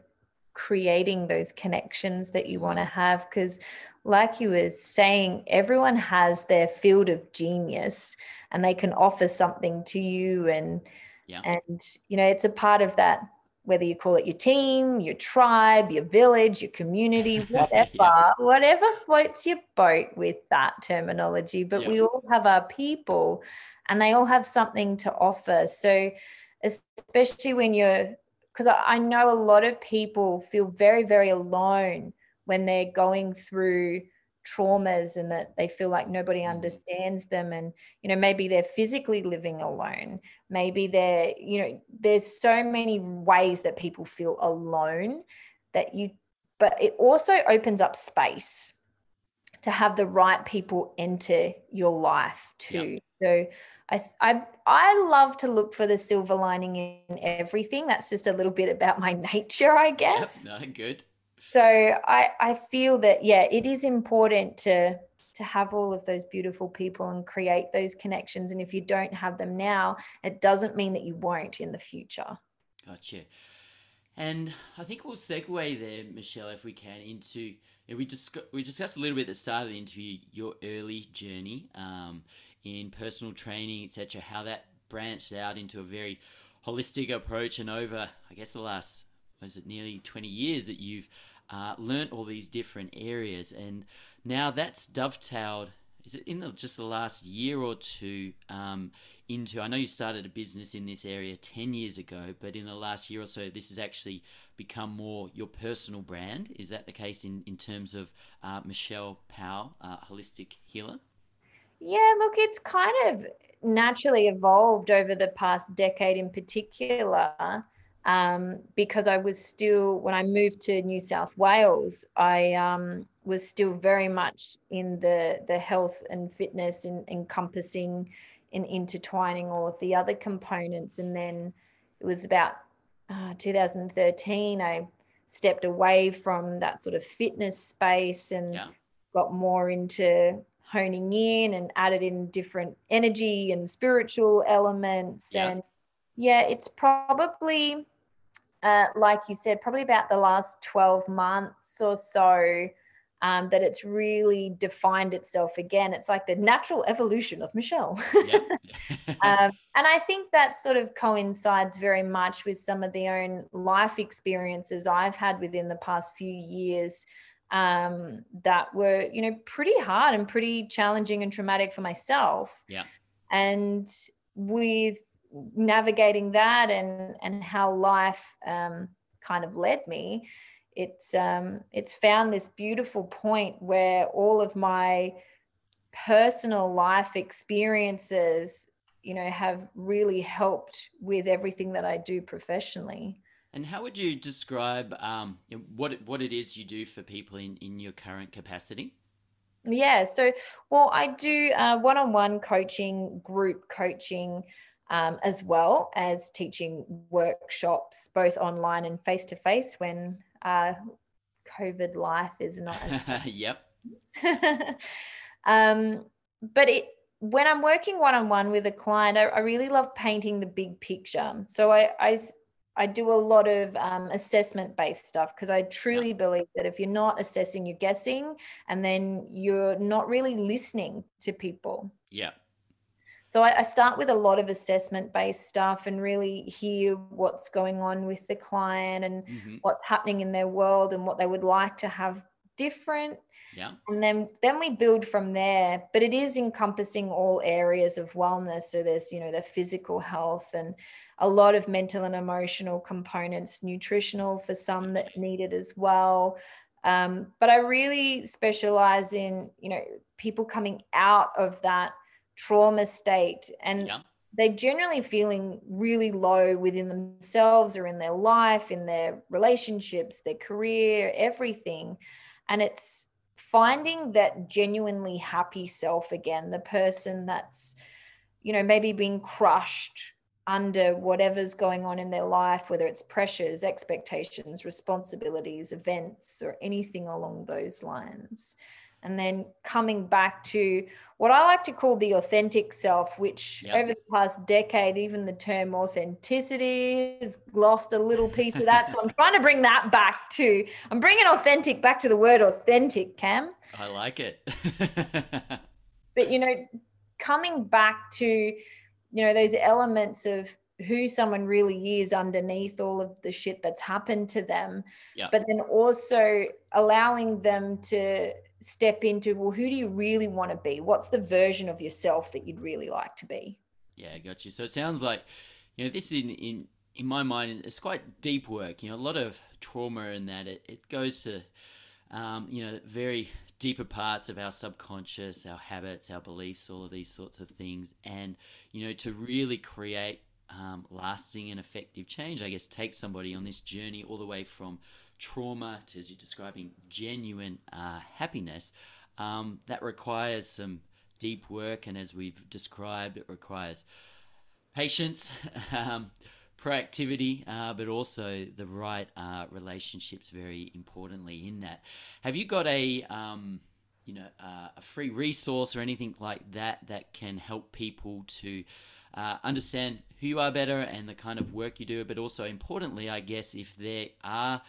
creating those connections that you want to have because like you were saying everyone has their field of genius and they can offer something to you and yeah. and you know it's a part of that whether you call it your team your tribe your village your community whatever yeah. whatever floats your boat with that terminology but yeah. we all have our people and they all have something to offer so especially when you're because I know a lot of people feel very, very alone when they're going through traumas and that they feel like nobody mm. understands them and you know maybe they're physically living alone maybe they're you know there's so many ways that people feel alone that you but it also opens up space to have the right people enter your life too yep. so I, I I love to look for the silver lining in everything. That's just a little bit about my nature, I guess. Yep, no, good. So I I feel that yeah, it is important to to have all of those beautiful people and create those connections. And if you don't have them now, it doesn't mean that you won't in the future. Gotcha. And I think we'll segue there, Michelle, if we can, into we just we discussed a little bit at the start of the interview your early journey. Um, in personal training, etc., how that branched out into a very holistic approach, and over, I guess, the last was it nearly 20 years that you've uh, learned all these different areas, and now that's dovetailed. Is it in the, just the last year or two um, into? I know you started a business in this area 10 years ago, but in the last year or so, this has actually become more your personal brand. Is that the case in, in terms of uh, Michelle Powell, uh, holistic healer? Yeah, look, it's kind of naturally evolved over the past decade in particular. Um, because I was still, when I moved to New South Wales, I um, was still very much in the, the health and fitness and encompassing and intertwining all of the other components. And then it was about uh, 2013, I stepped away from that sort of fitness space and yeah. got more into honing in and added in different energy and spiritual elements. Yeah. And yeah, it's probably, uh, like you said, probably about the last 12 months or so. Um, that it's really defined itself again. It's like the natural evolution of Michelle. um, and I think that sort of coincides very much with some of the own life experiences I've had within the past few years um, that were, you know, pretty hard and pretty challenging and traumatic for myself. Yeah. And with navigating that and and how life um, kind of led me, it's um, it's found this beautiful point where all of my personal life experiences, you know, have really helped with everything that I do professionally. And how would you describe um, what it, what it is you do for people in, in your current capacity? Yeah, so well, I do uh, one-on-one coaching, group coaching, um, as well as teaching workshops, both online and face-to-face when uh, COVID life is not. yep. um, but it when I'm working one-on-one with a client, I, I really love painting the big picture. So I, I I do a lot of um, assessment based stuff because I truly believe that if you're not assessing, you're guessing, and then you're not really listening to people. Yeah. So I, I start with a lot of assessment based stuff and really hear what's going on with the client and mm-hmm. what's happening in their world and what they would like to have different. Yeah. And then then we build from there. But it is encompassing all areas of wellness. So there's, you know, the physical health and a lot of mental and emotional components, nutritional for some that need it as well. Um, but I really specialize in, you know, people coming out of that trauma state. And yeah. they're generally feeling really low within themselves or in their life, in their relationships, their career, everything. And it's finding that genuinely happy self again, the person that's, you know, maybe being crushed under whatever's going on in their life, whether it's pressures, expectations, responsibilities, events, or anything along those lines. And then coming back to what I like to call the authentic self, which yep. over the past decade, even the term authenticity has lost a little piece of that. so I'm trying to bring that back to, I'm bringing authentic back to the word authentic, Cam. I like it. but, you know, coming back to, you know those elements of who someone really is underneath all of the shit that's happened to them yeah. but then also allowing them to step into well who do you really want to be? What's the version of yourself that you'd really like to be? Yeah got you so it sounds like you know this in in in my mind it's quite deep work. You know a lot of trauma in that it, it goes to um, you know very deeper parts of our subconscious, our habits, our beliefs, all of these sorts of things. And, you know, to really create um, lasting and effective change, I guess, take somebody on this journey all the way from trauma to, as you're describing, genuine uh, happiness, um, that requires some deep work. And as we've described, it requires patience. um, proactivity, uh, but also the right uh, relationships. Very importantly, in that, have you got a um, you know uh, a free resource or anything like that that can help people to uh, understand who you are better and the kind of work you do, but also importantly, I guess if they are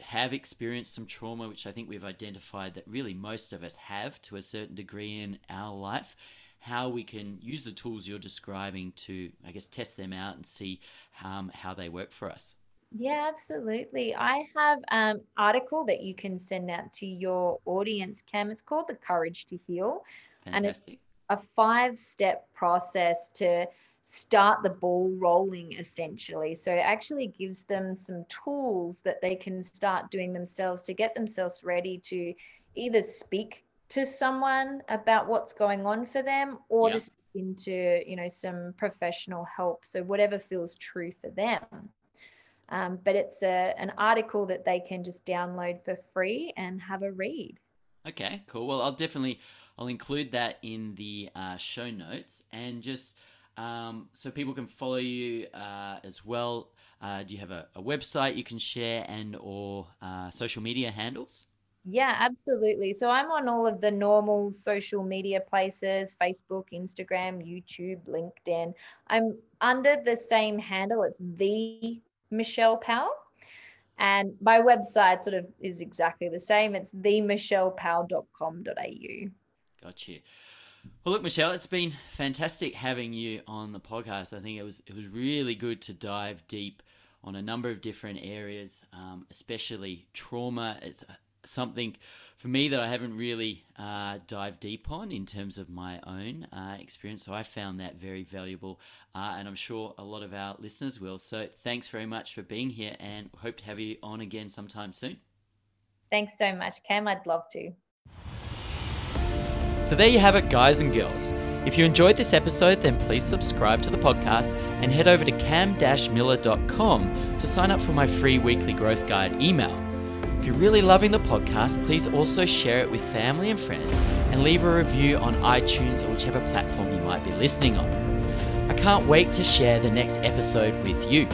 have experienced some trauma, which I think we've identified that really most of us have to a certain degree in our life how we can use the tools you're describing to, I guess, test them out and see um, how they work for us. Yeah, absolutely. I have an um, article that you can send out to your audience, Cam. It's called The Courage to Heal. Fantastic. And it's a five step process to start the ball rolling essentially. So it actually gives them some tools that they can start doing themselves to get themselves ready to either speak to someone about what's going on for them or yeah. to into you know some professional help. So whatever feels true for them. Um, but it's a, an article that they can just download for free and have a read. Okay cool. Well i'll definitely i'll include that in the uh, show notes. And just um, so people can follow you uh, as well uh, do you have a, a, website you can share and or uh, social media handles yeah, absolutely. So I'm on all of the normal social media places Facebook, Instagram, YouTube, LinkedIn. I'm under the same handle. It's the Michelle Powell. And my website sort of is exactly the same. It's themichellepowell.com.au. Got you. Well, look, Michelle, it's been fantastic having you on the podcast. I think it was it was really good to dive deep on a number of different areas, um, especially trauma. It's something for me that I haven't really uh, dived deep on in terms of my own uh, experience. So I found that very valuable, uh, and I'm sure a lot of our listeners will. So thanks very much for being here, and hope to have you on again sometime soon. Thanks so much, Cam. I'd love to. So there you have it, guys and girls. If you enjoyed this episode, then please subscribe to the podcast and head over to cam-miller.com to sign up for my free weekly growth guide email. If you're really loving the podcast, please also share it with family and friends and leave a review on iTunes or whichever platform you might be listening on. I can't wait to share the next episode with you.